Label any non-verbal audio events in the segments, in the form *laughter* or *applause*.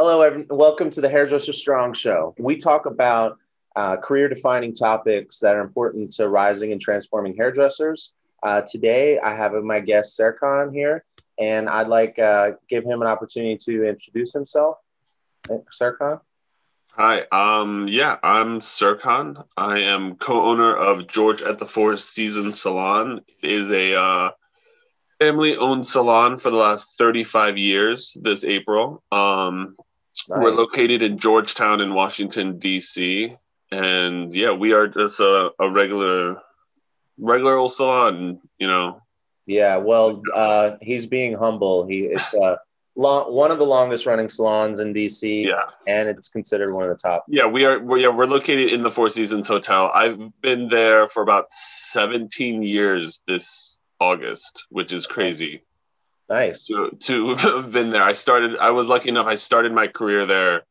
Hello, everyone. Welcome to the Hairdresser Strong Show. We talk about uh, career defining topics that are important to rising and transforming hairdressers. Uh, today, I have my guest, Serkan, here, and I'd like uh, give him an opportunity to introduce himself. Serkan? Hi, um, yeah, I'm Serkan. I am co-owner of George at the Four Seasons Salon. It is a uh, family-owned salon for the last 35 years this April. Um, Nice. We're located in Georgetown in Washington D.C. And yeah, we are just a, a regular, regular old salon, you know. Yeah, well, uh, he's being humble. He it's a uh, *laughs* long, one of the longest running salons in DC. Yeah, and it's considered one of the top. Yeah, we are. We're, yeah, we're located in the Four Seasons Hotel. I've been there for about 17 years this August, which is crazy. Nice. To, to *laughs* have been there. I started, I was lucky enough, I started my career there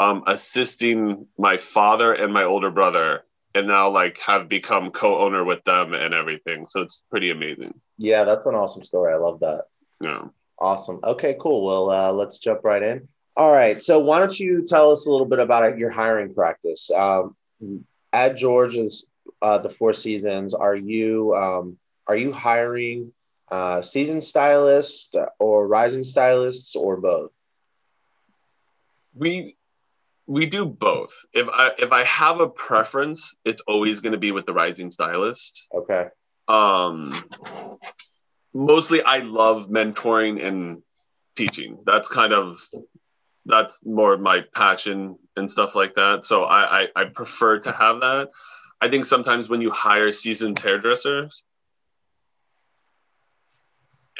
um, assisting my father and my older brother and now like have become co-owner with them and everything. So it's pretty amazing. Yeah, that's an awesome story. I love that. Yeah. Awesome. Okay, cool. Well, uh, let's jump right in. All right. So why don't you tell us a little bit about your hiring practice? Um, at George's, uh, the Four Seasons, are you um, are you hiring uh, season stylists or rising stylists or both? We we do both. If I if I have a preference, it's always going to be with the rising stylist. Okay. Um, mostly I love mentoring and teaching. That's kind of that's more of my passion and stuff like that. So I, I, I prefer to have that. I think sometimes when you hire seasoned hairdressers,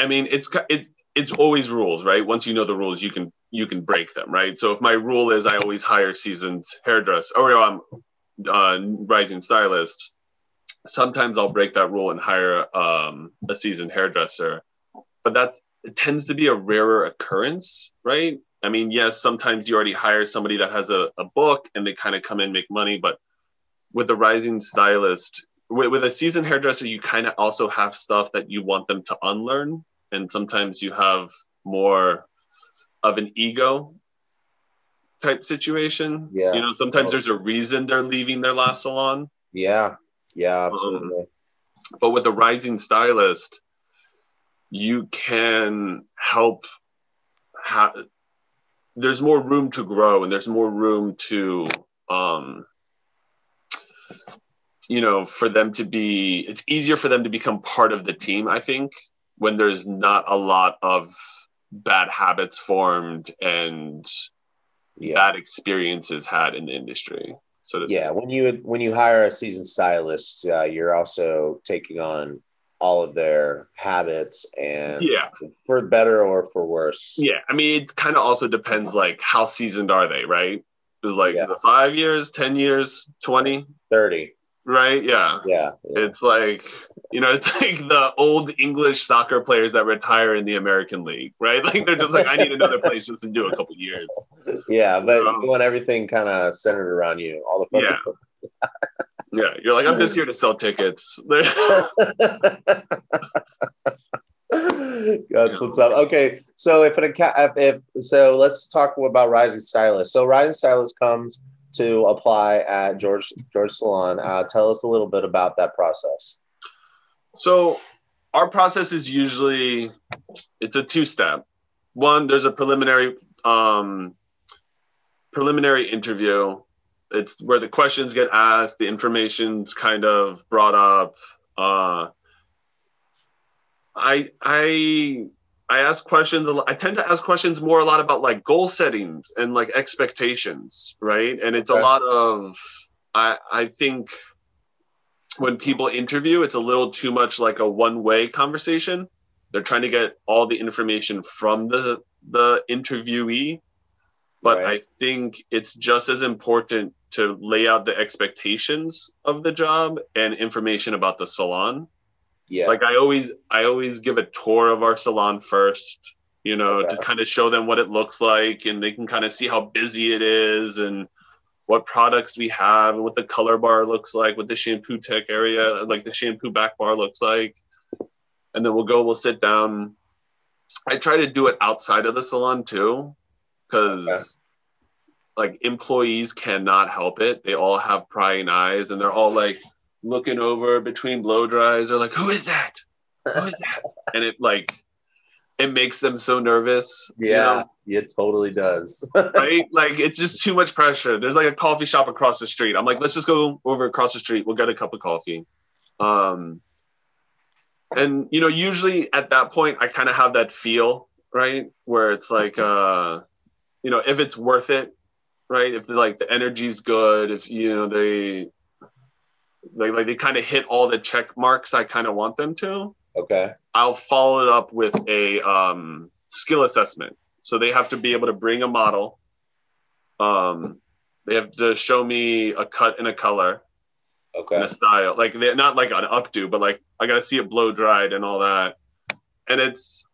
I mean, it's it it's always rules, right? Once you know the rules, you can you can break them, right? So if my rule is I always hire seasoned hairdresser or I'm uh, rising stylist, sometimes I'll break that rule and hire um, a seasoned hairdresser, but that tends to be a rarer occurrence, right? I mean, yes, sometimes you already hire somebody that has a, a book and they kind of come in make money, but with the rising stylist, with, with a seasoned hairdresser, you kind of also have stuff that you want them to unlearn and sometimes you have more of an ego type situation. Yeah. You know, sometimes oh. there's a reason they're leaving their last salon. Yeah. Yeah, absolutely. Um, but with the rising stylist, you can help have there's more room to grow and there's more room to um you know for them to be it's easier for them to become part of the team i think when there's not a lot of bad habits formed and yeah. bad experiences had in the industry. So yeah, say. when you when you hire a seasoned stylist, uh, you're also taking on all of their habits and yeah for better or for worse yeah i mean it kind of also depends like how seasoned are they right it's like yeah. the five years ten years 20 30 right yeah. yeah yeah it's like you know, *laughs* it's like the old English soccer players that retire in the American League, right? *laughs* Like they're just like, I need another place just to do a couple years. Yeah, but um, you want everything kind of centered around you, all the yeah. *laughs* yeah, you're like, I'm just here to sell tickets. That's what's up. Okay, so if an if, if so, let's talk about Rising Stylist. So Rising Stylist comes to apply at George George Salon. Uh, tell us a little bit about that process. So our process is usually it's a two step. One, there's a preliminary um, preliminary interview. It's where the questions get asked, the information's kind of brought up. Uh, I I I ask questions. I tend to ask questions more a lot about like goal settings and like expectations, right? And it's okay. a lot of I I think when people interview, it's a little too much like a one-way conversation. They're trying to get all the information from the the interviewee, but right. I think it's just as important to lay out the expectations of the job and information about the salon. Yeah. Like I always I always give a tour of our salon first, you know, okay. to kind of show them what it looks like and they can kind of see how busy it is and what products we have and what the color bar looks like, what the shampoo tech area, like the shampoo back bar looks like. And then we'll go, we'll sit down. I try to do it outside of the salon too. because okay. like employees cannot help it. They all have prying eyes and they're all like looking over between blow dries. They're like, "Who is that? Who is that?" *laughs* and it like it makes them so nervous. Yeah, you know? it totally does. *laughs* right? Like it's just too much pressure. There's like a coffee shop across the street. I'm like, let's just go over across the street. We'll get a cup of coffee. Um, and you know, usually at that point, I kind of have that feel, right, where it's like, uh, you know, if it's worth it, right? If like the energy's good, if you know they like like they kind of hit all the check marks I kind of want them to. Okay. I'll follow it up with a um, skill assessment. So they have to be able to bring a model. Um, they have to show me a cut and a color. Okay. And a style. Like they not like an updo, but like I gotta see it blow dried and all that. And it's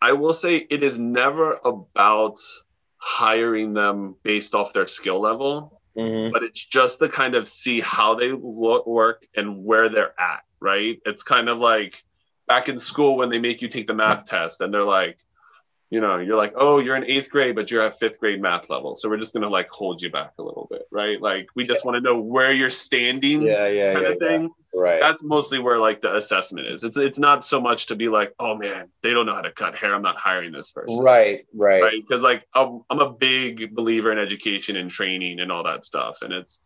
I will say it is never about hiring them based off their skill level, mm-hmm. but it's just to kind of see how they work and where they're at, right? It's kind of like back in school when they make you take the math test and they're like, you know, you're like, oh, you're in eighth grade, but you're at fifth grade math level. So we're just gonna like hold you back a little bit, right? Like we just want to know where you're standing, yeah, yeah, kind yeah, of thing. Yeah. Right. That's mostly where like the assessment is. It's it's not so much to be like, oh man, they don't know how to cut hair. I'm not hiring this person. Right, right, right. Because like I'm, I'm a big believer in education and training and all that stuff, and it's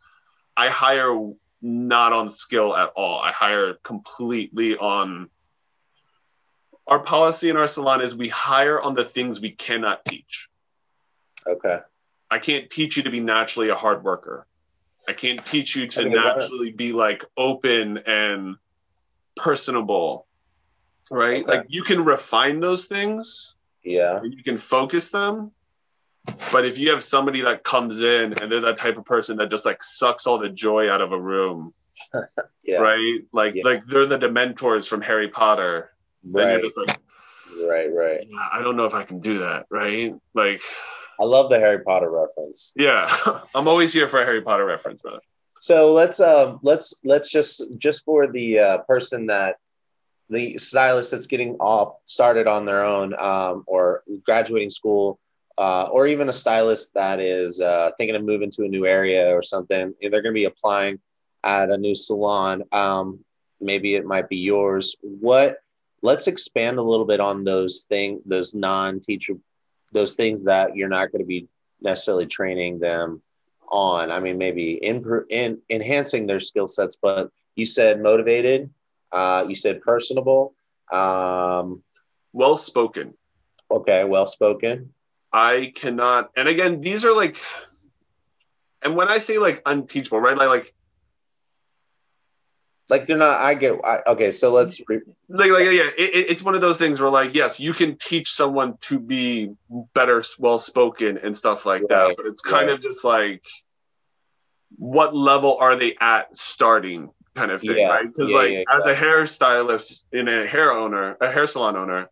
I hire not on skill at all. I hire completely on our policy in our salon is we hire on the things we cannot teach. Okay. I can't teach you to be naturally a hard worker. I can't teach you to naturally be like open and personable. Right? Okay. Like you can refine those things. Yeah. You can focus them. But if you have somebody that comes in and they're that type of person that just like sucks all the joy out of a room, *laughs* yeah. right? Like yeah. like they're the Dementors from Harry Potter, Right. You're just like, right, right. Yeah, I don't know if I can do that, right? Like, I love the Harry Potter reference. Yeah, *laughs* I'm always here for a Harry Potter reference, brother. So let's um let's let's just just for the uh, person that the stylist that's getting off started on their own um, or graduating school uh, or even a stylist that is uh, thinking of moving to a new area or something they're going to be applying at a new salon um, maybe it might be yours what let's expand a little bit on those things, those non-teacher, those things that you're not going to be necessarily training them on. I mean, maybe in, in enhancing their skill sets, but you said motivated, uh, you said personable, um, well spoken. Okay, well spoken. I cannot, and again, these are like, and when I say like unteachable, right? Like, like like they're not. I get. I, okay, so let's. Re- like, like, yeah, it, it's one of those things where, like, yes, you can teach someone to be better, well spoken, and stuff like right, that. But it's kind right. of just like, what level are they at starting, kind of thing, yeah, right? Because, yeah, like, yeah, as a hairstylist and a hair owner, a hair salon owner,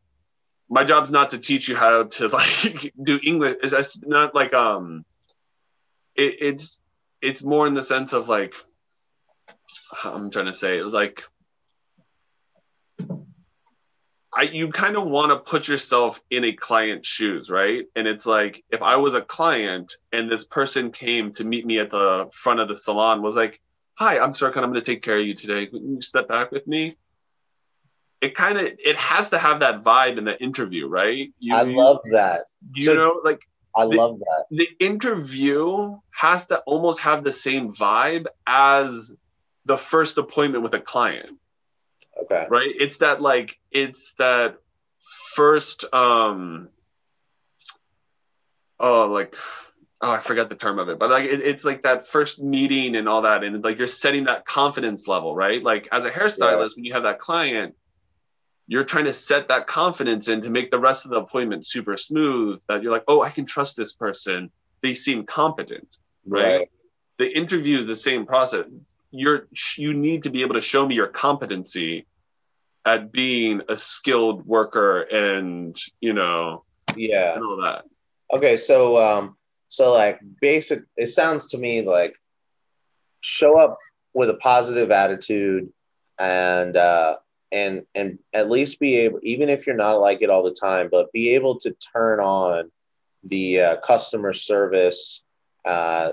my job's not to teach you how to *laughs* like do English. It's not like um, it, it's it's more in the sense of like I'm trying to say like I you kind of want to put yourself in a client's shoes, right? And it's like if I was a client and this person came to meet me at the front of the salon was like, "Hi, I'm Serkan. I'm going to take care of you today. Can you step back with me?" It kind of it has to have that vibe in the interview, right? You, I love that. You so, know, like I the, love that. The interview has to almost have the same vibe as the first appointment with a client. Okay. Right? It's that like it's that first um oh like oh I forgot the term of it, but like it, it's like that first meeting and all that, and like you're setting that confidence level, right? Like as a hairstylist, yeah. when you have that client, you're trying to set that confidence in to make the rest of the appointment super smooth. That you're like, oh, I can trust this person. They seem competent, right? right. The interview is the same process you're you need to be able to show me your competency at being a skilled worker and you know yeah and all that okay so um so like basic it sounds to me like show up with a positive attitude and uh and and at least be able even if you're not like it all the time but be able to turn on the uh, customer service. Uh,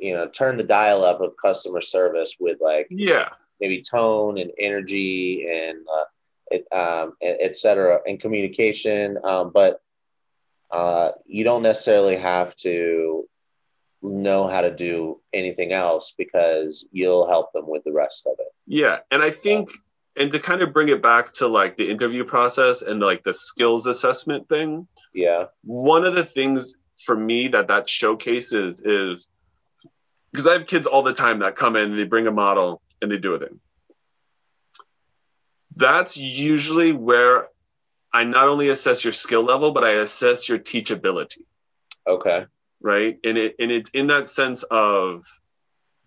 you know, turn the dial up of customer service with like yeah maybe tone and energy and uh, it, um, et cetera, and communication. Um, but uh, you don't necessarily have to know how to do anything else because you'll help them with the rest of it. Yeah, and I think and to kind of bring it back to like the interview process and like the skills assessment thing. Yeah. One of the things for me that that showcases is because I have kids all the time that come in, and they bring a model and they do it in. That's usually where I not only assess your skill level, but I assess your teachability. Okay. Right. And it and it's in that sense of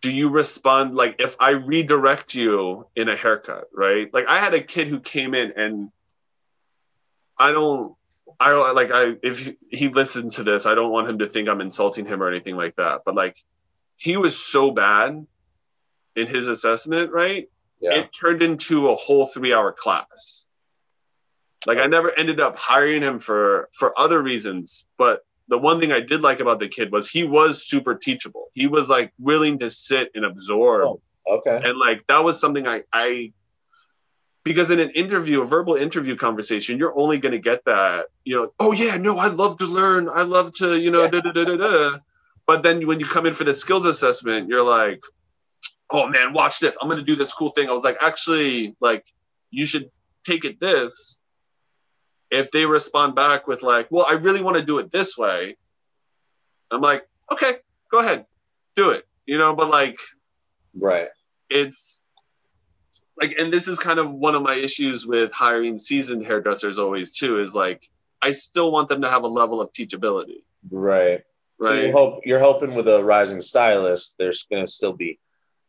do you respond like if I redirect you in a haircut, right? Like I had a kid who came in and I don't I don't like I if he listened to this, I don't want him to think I'm insulting him or anything like that. But like he was so bad in his assessment, right? Yeah. It turned into a whole three hour class. Like I never ended up hiring him for for other reasons, but the one thing I did like about the kid was he was super teachable. He was like willing to sit and absorb. Oh, okay. And like that was something I I because in an interview, a verbal interview conversation, you're only going to get that, you know, oh yeah, no, I love to learn. I love to, you know, Yeah. da, da, da, da, da. But then when you come in for the skills assessment, you're like, oh man, watch this. I'm going to do this cool thing. I was like, actually, like, you should take it this. If they respond back with like, well, I really want to do it this way, I'm like, okay, go ahead, do it. You know, but like, Right. it's like and this is kind of one of my issues with hiring seasoned hairdressers always too is like i still want them to have a level of teachability Right. So you hope you're hoping with a rising stylist, there's going to still be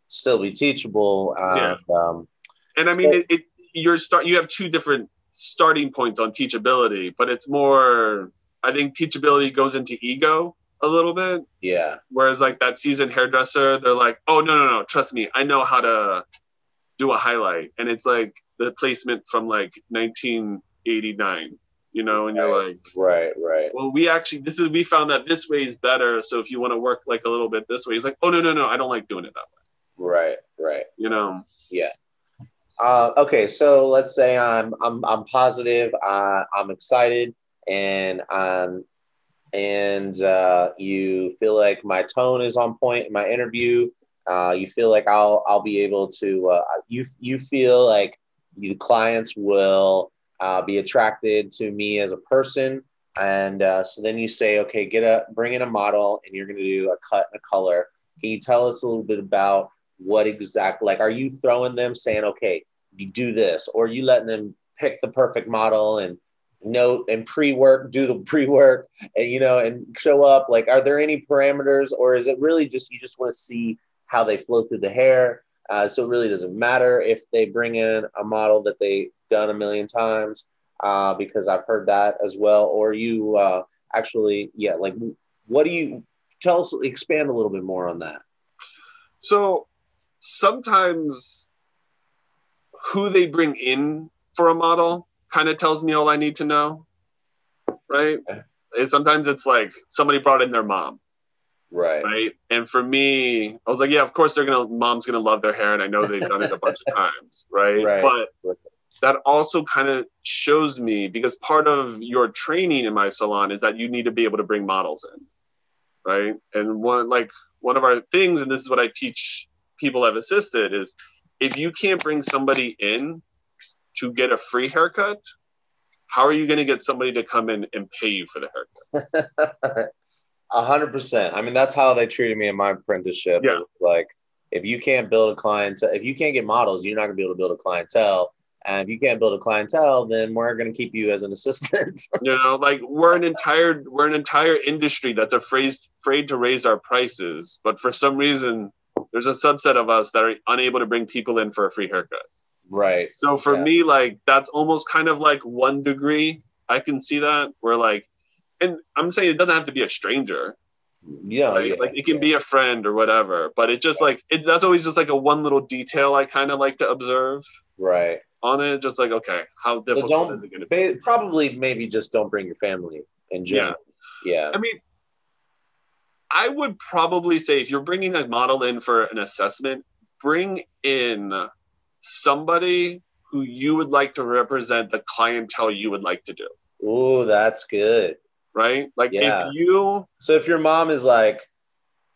still be teachable. And, um, and i mean it, it you're start you have two different starting points on teachability but it's more i think teachability goes into ego a little bit yeah. whereas like that seasoned hairdresser they're like oh no no no trust me i know how to do a highlight and it's like the placement from like 1989 you know and you're like Right. Right. well we actually this is we found that this way is better so if you want to work like a little bit this way he's like oh no no no i don't like doing it that way Right. Right. you know Yeah. Uh, okay, so let's say I'm I'm I'm positive, uh, I'm excited, and um, and uh, you feel like my tone is on point in my interview. Uh, you feel like I'll I'll be able to. Uh, you you feel like the clients will uh, be attracted to me as a person, and uh, so then you say, okay, get a bring in a model, and you're going to do a cut and a color. Can you tell us a little bit about what exactly like are you throwing them saying okay you do this or are you letting them pick the perfect model and note and pre-work do the *laughs* pre-work and you know and show up? Like are there any parameters or is it really just you just want to see how they flow through the hair uh, so it really doesn't matter if they bring in a model that they've done a million times uh, because i've heard that as well or you uh, actually yeah like what do you tell us expand a little bit more on that. So sometimes who they bring in for a model kind of tells me all i need to know right? Okay. sometimes it's like somebody brought in their mom right right? And for me, I was like, yeah, of course they're gonna, mom's gonna love their hair, and I know they've done it a bunch of *laughs* times, right? Right. But that also kind of shows me because part of your training in my salon is that you need to be able to bring models in, right? And one like one of our things, and this is what I teach people I've assisted, is if you can't bring somebody in to get a free haircut, how are you going to get somebody to come in and pay you for the haircut? *laughs* A hundred percent. I mean, that's how they treated me in my apprenticeship. Yeah. Like, if you can't build a clientele, if you can't get models, you're not gonna be able to build a clientele. And if you can't build a clientele, then we're gonna keep you as an assistant. *laughs* You know, like we're an entire we're an entire industry that's afraid afraid to raise our prices, but for some reason there's a subset of us that are unable to bring people in for a free haircut. right. So for Yeah. me, like that's almost kind of like one degree. I can see that where like, and I'm saying it doesn't have to be a stranger, Yeah. right? yeah like it can yeah. be a friend or whatever. But it just like it, that's always just like a one little detail I kind of like to observe right. on it. Just like okay, how So difficult don't is it going to be? probably maybe just don't bring your family in general. Yeah. I mean, I would probably say if you're bringing a model in for an assessment, bring in somebody who you would like to represent the clientele you would like to do. Oh, that's good. Right? Like Yeah. if you So if your mom is like,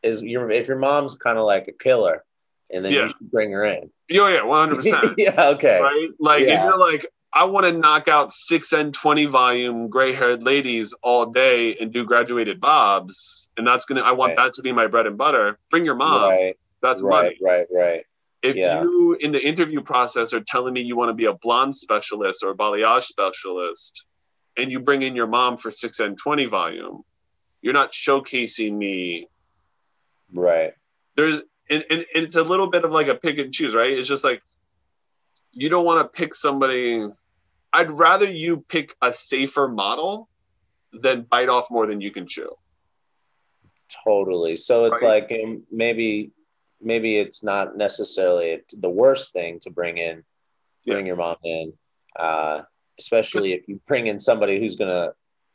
is your if your mom's kind of like a killer, and then Yeah. you should bring her in. yeah, yeah, 100%. *laughs* yeah. Okay. right? Like Yeah. if you're like, I want to knock out six and twenty volume gray haired ladies all day and do graduated bobs, and that's gonna I want Right. that to be my bread and butter. Bring your mom. Right. That's right. money. Right. Right. If Yeah. you in the interview process are telling me you want to be a blonde specialist or a balayage specialist, and you bring in your mom for six and twenty volume, you're not showcasing me Right. there's and, and, and it's a little bit of like a pick and choose, right? It's just like you don't want to pick somebody. I'd rather you pick a safer model than bite off more than you can chew. Totally. So it's Right. like um, maybe maybe it's not necessarily the worst thing to bring in bring your mom in, uh, especially if you bring in somebody who's gonna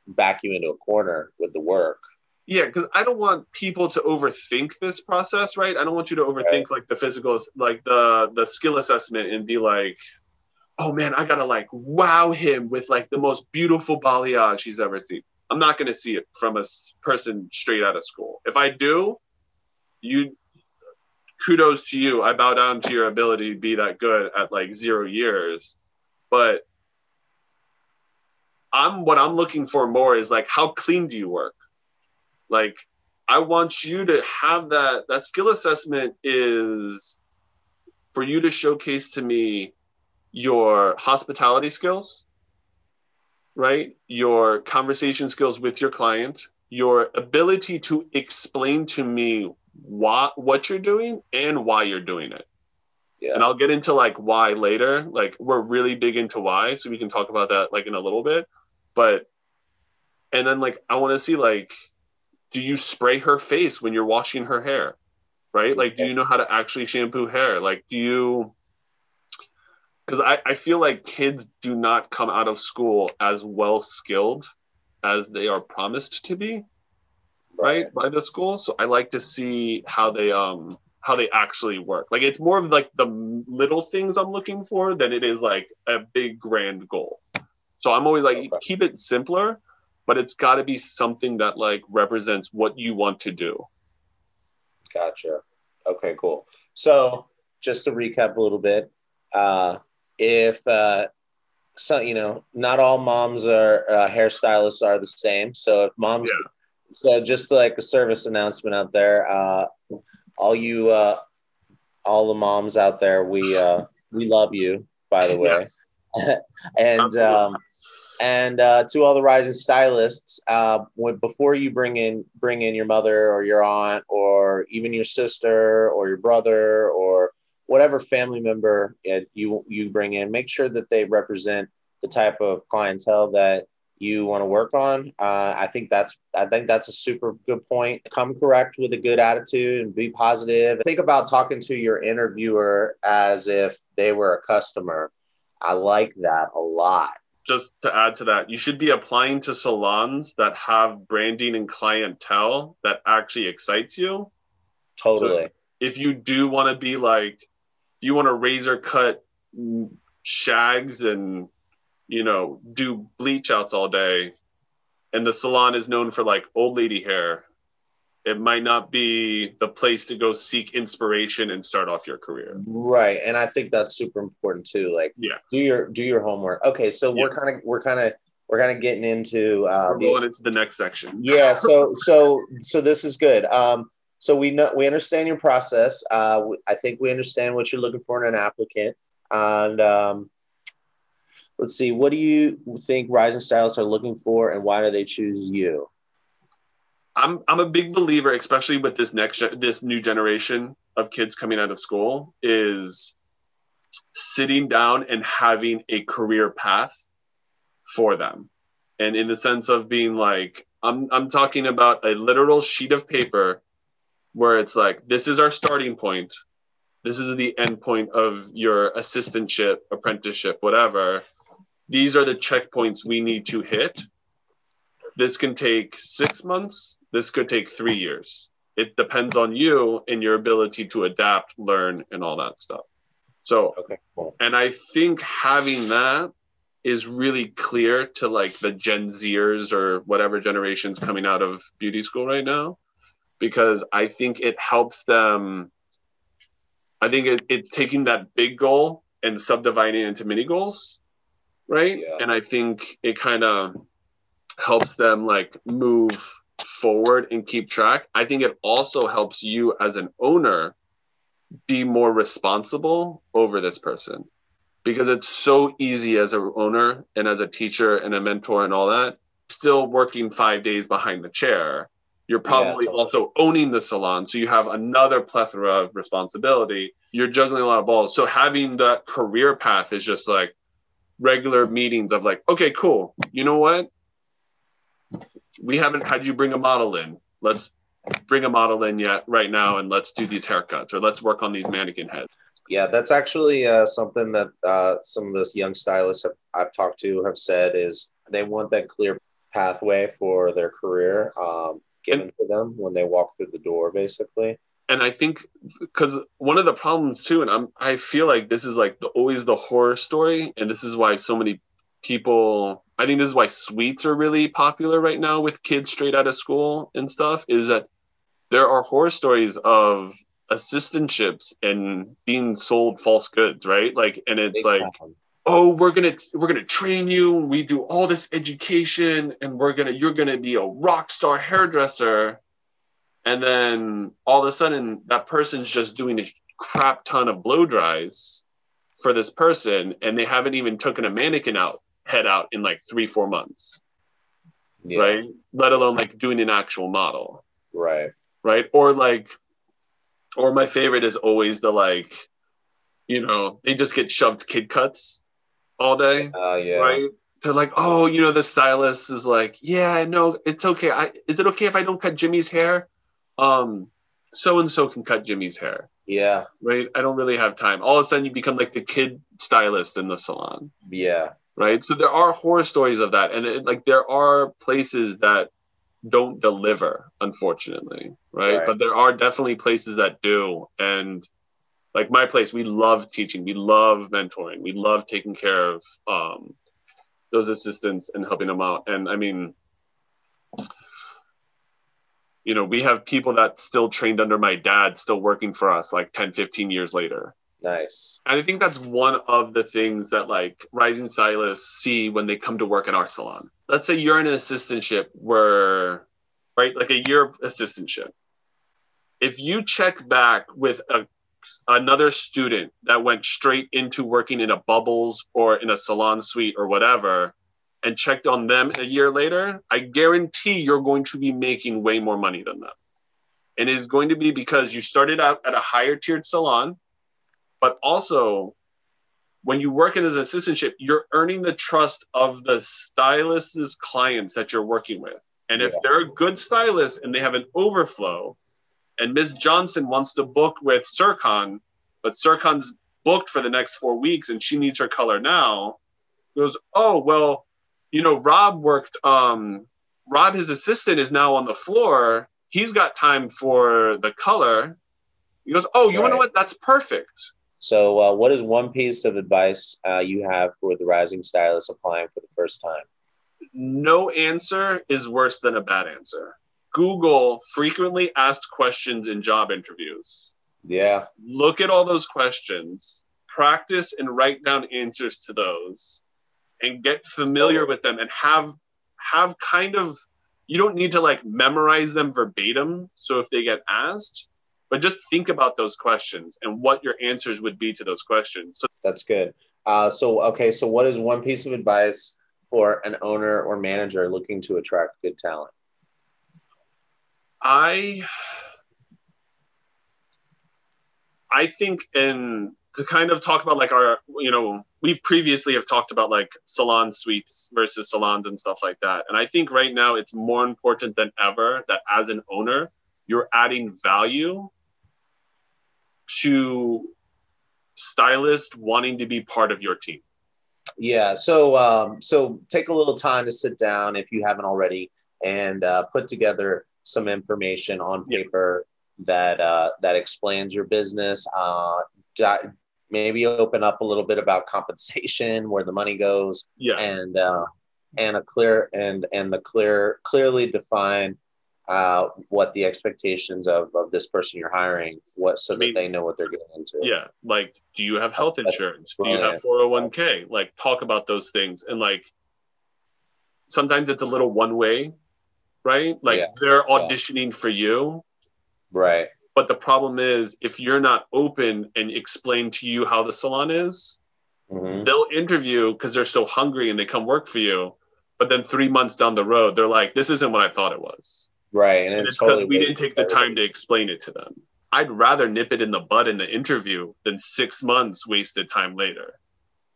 back you into a corner with the work. Yeah, because I don't want people to overthink this process, right? I don't want you to overthink like the physical, like the the skill assessment, and be like, oh man, I gotta like wow him with like the most beautiful balayage he's ever seen. I'm not gonna see it from a person straight out of school. If I do, you kudos to you. I bow down to your ability to be that good at like zero years, but I'm what I'm looking for more is like how clean do you work? Like I want you to have that that skill assessment is for you to showcase to me your hospitality skills, right? Your conversation skills with your client, your ability to explain to me what what you're doing and why you're doing it. Yeah. And I'll get into like why later. Like we're really big into why, so we can talk about that like in a little bit. But and then like I want to see like do you spray her face when you're washing her hair? Right? Like do you know how to actually shampoo hair? Like do you because I, I feel like kids do not come out of school as well skilled as they are promised to be right by the school so i like to see how they um how they actually work like it's more of like the little things i'm looking for than it is like a big grand goal so i'm always like Okay. keep it simpler but it's got to be something that like represents what you want to do Gotcha. Okay, cool. So just to recap a little bit, uh, if uh, so, you know, not all moms are uh, hairstylists are the same. So if moms, Yeah. so just like a service announcement out there, uh, all you, uh, all the moms out there, we uh, we love you. By the way, Yes. *laughs* and um, and uh, to all the rising stylists, uh, when, before you bring in bring in your mother or your aunt or even your sister or your brother or whatever family member you you bring in, make sure that they represent the type of clientele that you want to work on. Uh, I think that's I think that's a super good point. Come correct with a good attitude and be positive. Think about talking to your interviewer as if they were a customer. I like that a lot. Just to add to that, you should be applying to salons that have branding and clientele that actually excites you. Totally. If you do want to be like, if you want to razor cut shags and, you know, do bleach outs all day, and the salon is known for like old lady hair, it might not be the place to go seek inspiration and start off your career. Right. And I think that's super important too. Like Yeah. do your do your homework. Okay, so we're kind of we're kind of we're kind of getting into uh We're the- going into the next section. yeah so so so this is good um so we know we understand your process uh we- i think we understand what you're looking for in an applicant and um let's see what do you think rising stylists are looking for and why do they choose you I'm I'm a big believer, especially with this next this new generation of kids coming out of school, is sitting down and having a career path for them, and in the sense of being like I'm I'm talking about a literal sheet of paper where it's like this is our starting point, this is the end point of your assistantship, apprenticeship, whatever. These are the checkpoints we need to hit this can take six months. This could take three years. It depends on you and your ability to adapt, learn, and all that stuff. So, Okay, cool. and I think having that is really clear to like the Gen Zers or whatever generations coming out of beauty school right now, because I think it helps them. I think it, it's taking that big goal and subdividing it into mini goals, right? Yeah. And I think it kind of helps them like move forward and keep track. I think it also helps you as an owner be more responsible over this person because it's so easy as an owner and as a teacher and a mentor and all that still working five days behind the chair you're probably totally. also owning the salon so you have another plethora of responsibility you're juggling a lot of balls so having that career path is just like regular meetings of like okay cool you know what we haven't had you bring a model in let's bring a model in yet right now and let's do these haircuts or let's work on these mannequin heads Yeah, that's actually uh, something that uh, some of those young stylists have, I've talked to have said is they want that clear pathway for their career um, given to them when they walk through the door, basically. and I think because one of the problems too, and I'm I feel like this is like the, always the horror story, and this is why so many people. I think this is why suites are really popular right now with kids straight out of school and stuff. Is that there are horror stories of assistantships and being sold false goods, right? Like, and it's Big like oh we're gonna we're gonna train you we do all this education and we're gonna you're gonna be a rock star hairdresser and then all of a sudden that person's just doing a crap ton of blow dries for this person and they haven't even taken a mannequin out head out in like three four months yeah, right let alone like doing an actual model Right. right? Or like, or my favorite is always the like, you know, they just get shoved kid cuts all day, Uh, yeah. right? They're like, oh, you know, the stylist is like, yeah, I know, it's okay. I is it okay if I don't cut Jimmy's hair? Um, so and so can cut Jimmy's hair, Yeah. right? I don't really have time. All of a sudden, you become like the kid stylist in the salon Yeah. Right? So there are horror stories of that, and it, like there are places that don't deliver, unfortunately, right? Right. But there are definitely places that do, and like my place, we love teaching, we love mentoring, we love taking care of um, those assistants and helping them out. And I mean, you know, we have people that still trained under my dad, still working for us, like 10, 15 years later. Nice. And I think that's one of the things that like rising stylists see when they come to work in our salon. Let's say you're in an assistantship where, right, like a year assistantship. If you check back with a, another student that went straight into working in a bubbles or in a salon suite or whatever, and checked on them a year later, I guarantee you're going to be making way more money than them. And it is going to be because you started out at a higher tiered salon but also when you work in as an assistantship, you're earning the trust of the stylist's clients that you're working with. And if Yeah. they're a good stylist and they have an overflow, and Ms. Johnson wants to book with Serkan, but Serkan's booked for the next four weeks and she needs her color now, goes, oh well, you know, Rob worked. Um, Rob, his assistant, is now on the floor. He's got time for the color. He goes, oh, you want to know what? That's perfect. So, uh, what is one piece of advice uh, you have for the rising stylist applying for the first time? no answer is worse than a bad answer. Google frequently asked questions in job interviews. Yeah. Look at all those questions, practice and write down answers to those, and get familiar with them and have have kind of you don't need to like memorize them verbatim. So if they get asked, but just think about those questions and what your answers would be to those questions. So That's good. Uh, so, okay. So, what is one piece of advice for an owner or manager looking to attract good talent? I I think in to kind of talk about like our you know we've previously have talked about like salon suites versus salons and stuff like that and I think right now it's more important than ever that as an owner you're adding value to stylist wanting to be part of your team. Yeah. So, um, so take a little time to sit down if you haven't already. and uh, put together some information on paper that uh, that explains your business. Uh, maybe open up a little bit about compensation, *laughs* where the money goes, yeah, and uh, and a clear and and the clear clearly define uh, what the expectations of, of this person you're hiring, what so I mean, that they know what they're getting into. Yeah, like do you have health insurance? do you have 401k? Like talk about those things and like sometimes it's a little one way, right? Like yeah. they're auditioning yeah. for you. Right. But the problem is if you're not open and explain to you how the salon is, mm-hmm. they'll interview because they're so hungry and they come work for you. But then three months down the road, they're like, this isn't what I thought it was. Right. And, and it's because totally we didn't take the time to explain it to them. I'd rather nip it in the bud in the interview than six months wasted time later.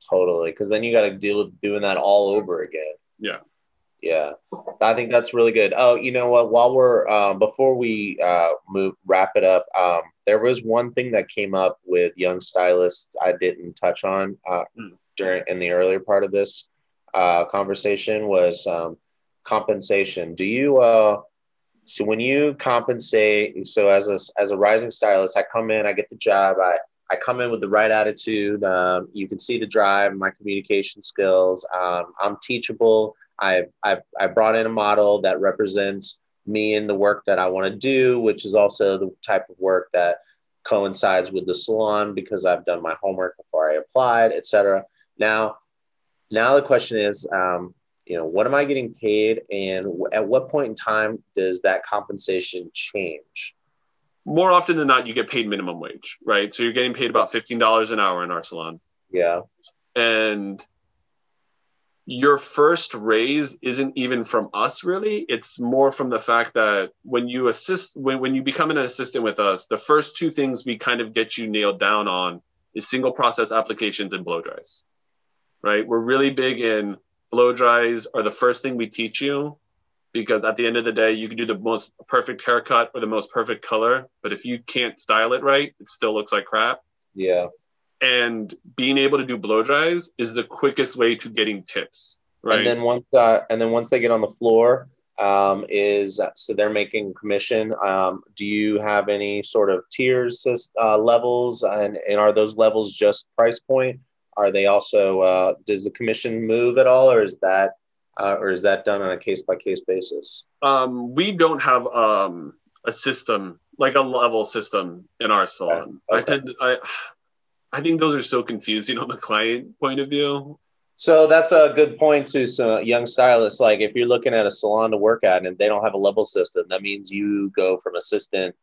Totally. Because then you got to deal with doing that all over again. Yeah. Yeah, I think that's really good. Oh, you know what? While we're um, before we uh, move wrap it up, um, there was one thing that came up with young stylists I didn't touch on uh, mm. during in the earlier part of this uh, conversation was um, compensation. Do you uh, so when you compensate? So as a as a rising stylist, I come in, I get the job, I I come in with the right attitude. Um, you can see the drive, my communication skills. Um, I'm teachable. I've, I've, I brought in a model that represents me and the work that I want to do, which is also the type of work that coincides with the salon because I've done my homework before I applied, etc. Now, now the question is, um, you know, what am I getting paid, and at what point in time does that compensation change? More often than not, you get paid minimum wage, right? So you're getting paid about fifteen dollars an hour in our salon. Yeah, and your first raise isn't even from us really it's more from the fact that when you assist when, when you become an assistant with us the first two things we kind of get you nailed down on is single process applications and blow dries right we're really big in blow dries are the first thing we teach you because at the end of the day you can do the most perfect haircut or the most perfect color but if you can't style it right it still looks like crap. Yeah. And being able to do blow dries is the quickest way to getting tips right? And then once uh, and then once they get on the floor um, is so they're making commission um, do you have any sort of tiers uh, levels? And, and are those levels just price point are they also uh, does the commission move at all or is that uh, or is that done on a case by case basis um, we don't have um, a system like a level system in our salon okay. I tend to, i I think those are so confusing on the client point of view. So that's a good point to some young stylists. Like if you're looking at a salon to work at and they don't have a level system, that means you go from assistant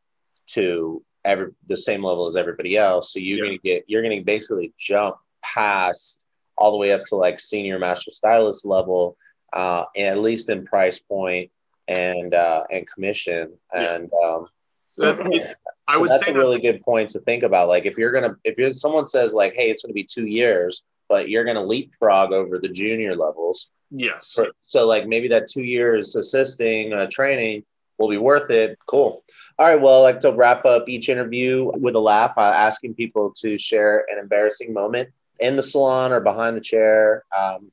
to every the same level as everybody else. So you're yeah. gonna get you're gonna basically jump past all the way up to like senior master stylist level, uh, at least in price point and uh, and commission. Yeah. And um, so *clears throat* I so would that's a really good point to think about. Like if you're gonna if you're someone says like, hey, it's gonna be two years, but you're gonna leapfrog over the junior levels. Yes. So like maybe that two years assisting uh, training will be worth it. Cool. All right. Well, I like to wrap up each interview with a laugh, uh, asking people to share an embarrassing moment in the salon or behind the chair. Um,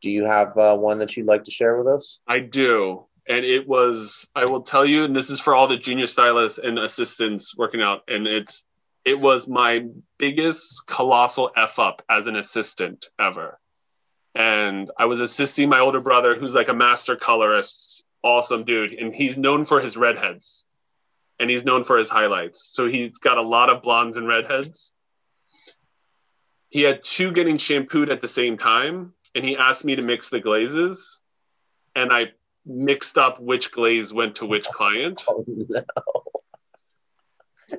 do you have uh, one that you'd like to share with us? I do and it was i will tell you and this is for all the junior stylists and assistants working out and it's it was my biggest colossal f up as an assistant ever and i was assisting my older brother who's like a master colorist awesome dude and he's known for his redheads and he's known for his highlights so he's got a lot of blondes and redheads he had two getting shampooed at the same time and he asked me to mix the glazes and i mixed up which glaze went to which client. *laughs* Oh, no.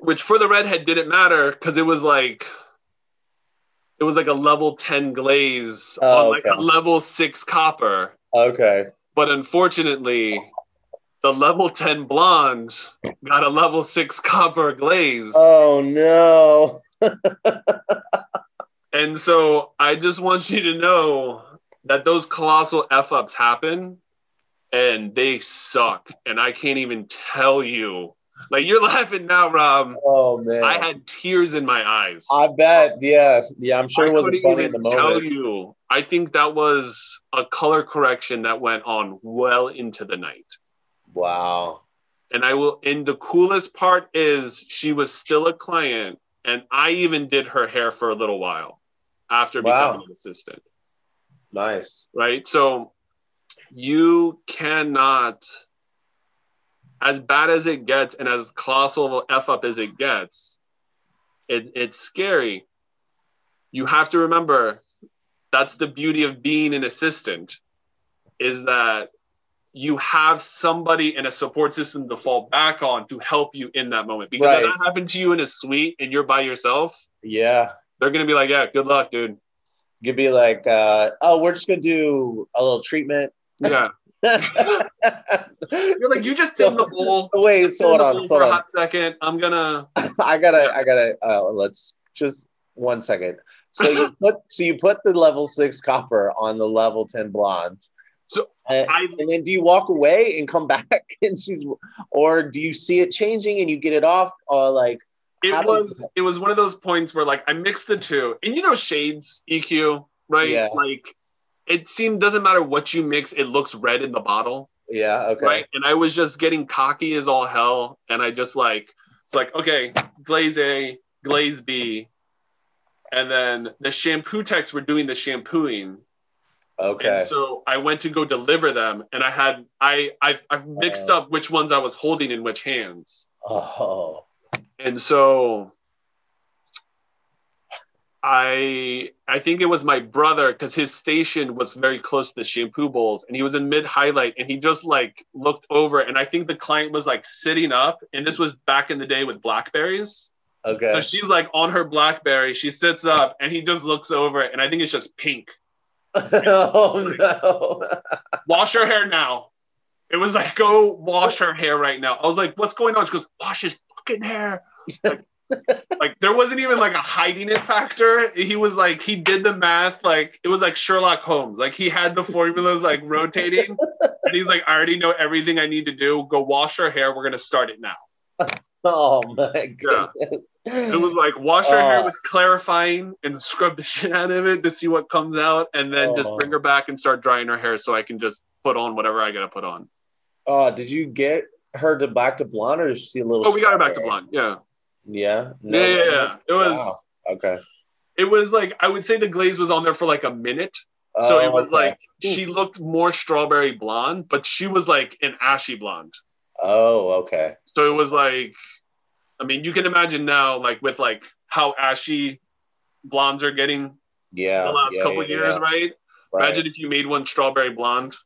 Which for the redhead didn't matter because it was like it was like a level 10 glaze oh, on like okay. a level 6 copper. Okay. But unfortunately, the level 10 blonde got a level 6 copper glaze. Oh no. *laughs* and so I just want you to know that those colossal F ups happen and they suck. And I can't even tell you. Like you're *laughs* laughing now, Rob. Oh man, I had tears in my eyes. I bet. Yeah, yeah. I'm sure it wasn't funny in the moment. Tell you, I think that was a color correction that went on well into the night. Wow. And I will, and the coolest part is she was still a client, and I even did her hair for a little while after Wow. becoming an assistant. Nice. Right. So you cannot, as bad as it gets and as colossal of a F up as it gets, it, it's scary. You have to remember that's the beauty of being an assistant is that you have somebody in a support system to fall back on to help you in that moment. Because Right. if that happened to you in a suite and you're by yourself, Yeah. They're gonna be like, "Yeah, good luck, dude." You could be like, uh, oh, we're just gonna do a little treatment. Yeah, *laughs* you're like, you just sit in the bowl. *laughs* Wait, so in hold on, hold a on. hot second. I'm gonna. *laughs* I gotta, I gotta. Uh, let's just one second. So you put, so you put the level six copper on the level ten blonde. So and, I and then do you walk away and come back and she's, or do you see it changing and you get it off, or like, it does was it was one of those points where like I mixed the two, and you know shades EQ, right? Yeah. Like it seemed doesn't matter what you mix, it looks red in the bottle. yeah, okay, right? And I was just getting cocky as all hell, and I just like it's like okay, glaze A, glaze B, and then the shampoo techs were doing the shampooing, okay, and so I went to go deliver them, and I had I I've, I've mixed Uh. up which ones I was holding in which hands, oh, and so. I I think it was my brother because his station was very close to the shampoo bowls and he was in mid highlight and he just like looked over and I think the client was like sitting up and this was back in the day with blackberries. okay. So she's like on her blackberry, she sits up and he just looks over and I think it's just pink. *laughs* oh no. *laughs* Wash her hair now. It was like go wash her hair right now. I was like, what's going on? She goes, wash his fucking hair. Like, like there wasn't even like a hiding it factor. He was like he did the math like it was like Sherlock Holmes. Like he had the formulas like rotating, and he's like, I already know everything I need to do. Go wash her hair. We're gonna start it now. Oh my goodness. It was like wash her hair Oh. with clarifying and scrub the *laughs* shit out of it to see what comes out, and then just Oh. bring her back and start drying her hair so I can just put on whatever I gotta put on. Oh, did you get her to back to blonde or is she a little? Oh, we got her back to blonde. Yeah, Yeah. yeah, yeah, yeah. It was. Wow. Okay. It was like I would say the glaze was on there for like a minute, so Oh, it was okay. like she looked more strawberry blonde, but she was like an ashy blonde. Oh, okay. So it was like, I mean, you can imagine now, like with like how ashy blondes are getting Yeah. the last yeah, couple years, right? Right. Imagine if you made one strawberry blonde.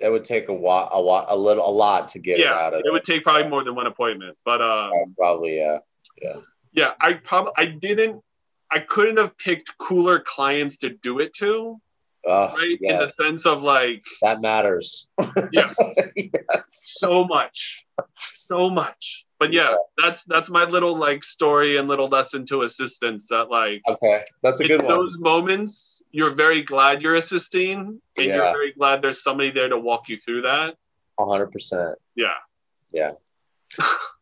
That would take a lot, a lot, a little, a lot to get it yeah, out of it It would take probably more than one appointment. But um. Probably, yeah. Yeah, Yeah. I probably I didn't, I couldn't have picked cooler clients to do it to, right? In the sense of like, That matters. *laughs* yes, yes. so much so much but yeah, Yeah. that's that's my little like story and little lesson to assistants that like Okay. That's a good one. those moments you're very glad you're assisting and Yeah. you're very glad there's somebody there to walk you through that hundred percent. Yeah. Yeah *laughs*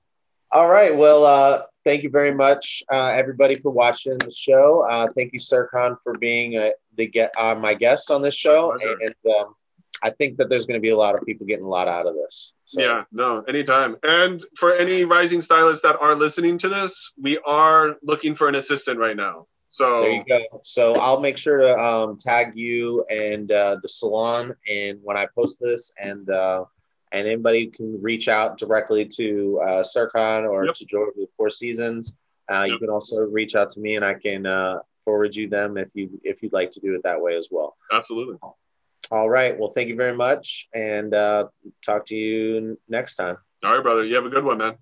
All right. Well, uh, thank you very much, uh, everybody, for watching the show. Uh, thank you, Serkan, for being uh, the get uh, my guest on this show. Pleasure. And um, I think that there's going to be a lot of people getting a lot out of this. So, yeah no anytime and for any rising stylists that are listening to this we are looking for an assistant right now so There you go. So I'll make sure to um, tag you and uh, the salon, and when I post this, and uh, and anybody can reach out directly to uh, Serkan or Yep. to George with Four Seasons. Uh, You can also reach out to me, and I can uh, forward you them if you if you'd like to do it that way as well. absolutely All right. Well, thank you very much, and uh, talk to you next time. all right brother you have a good one man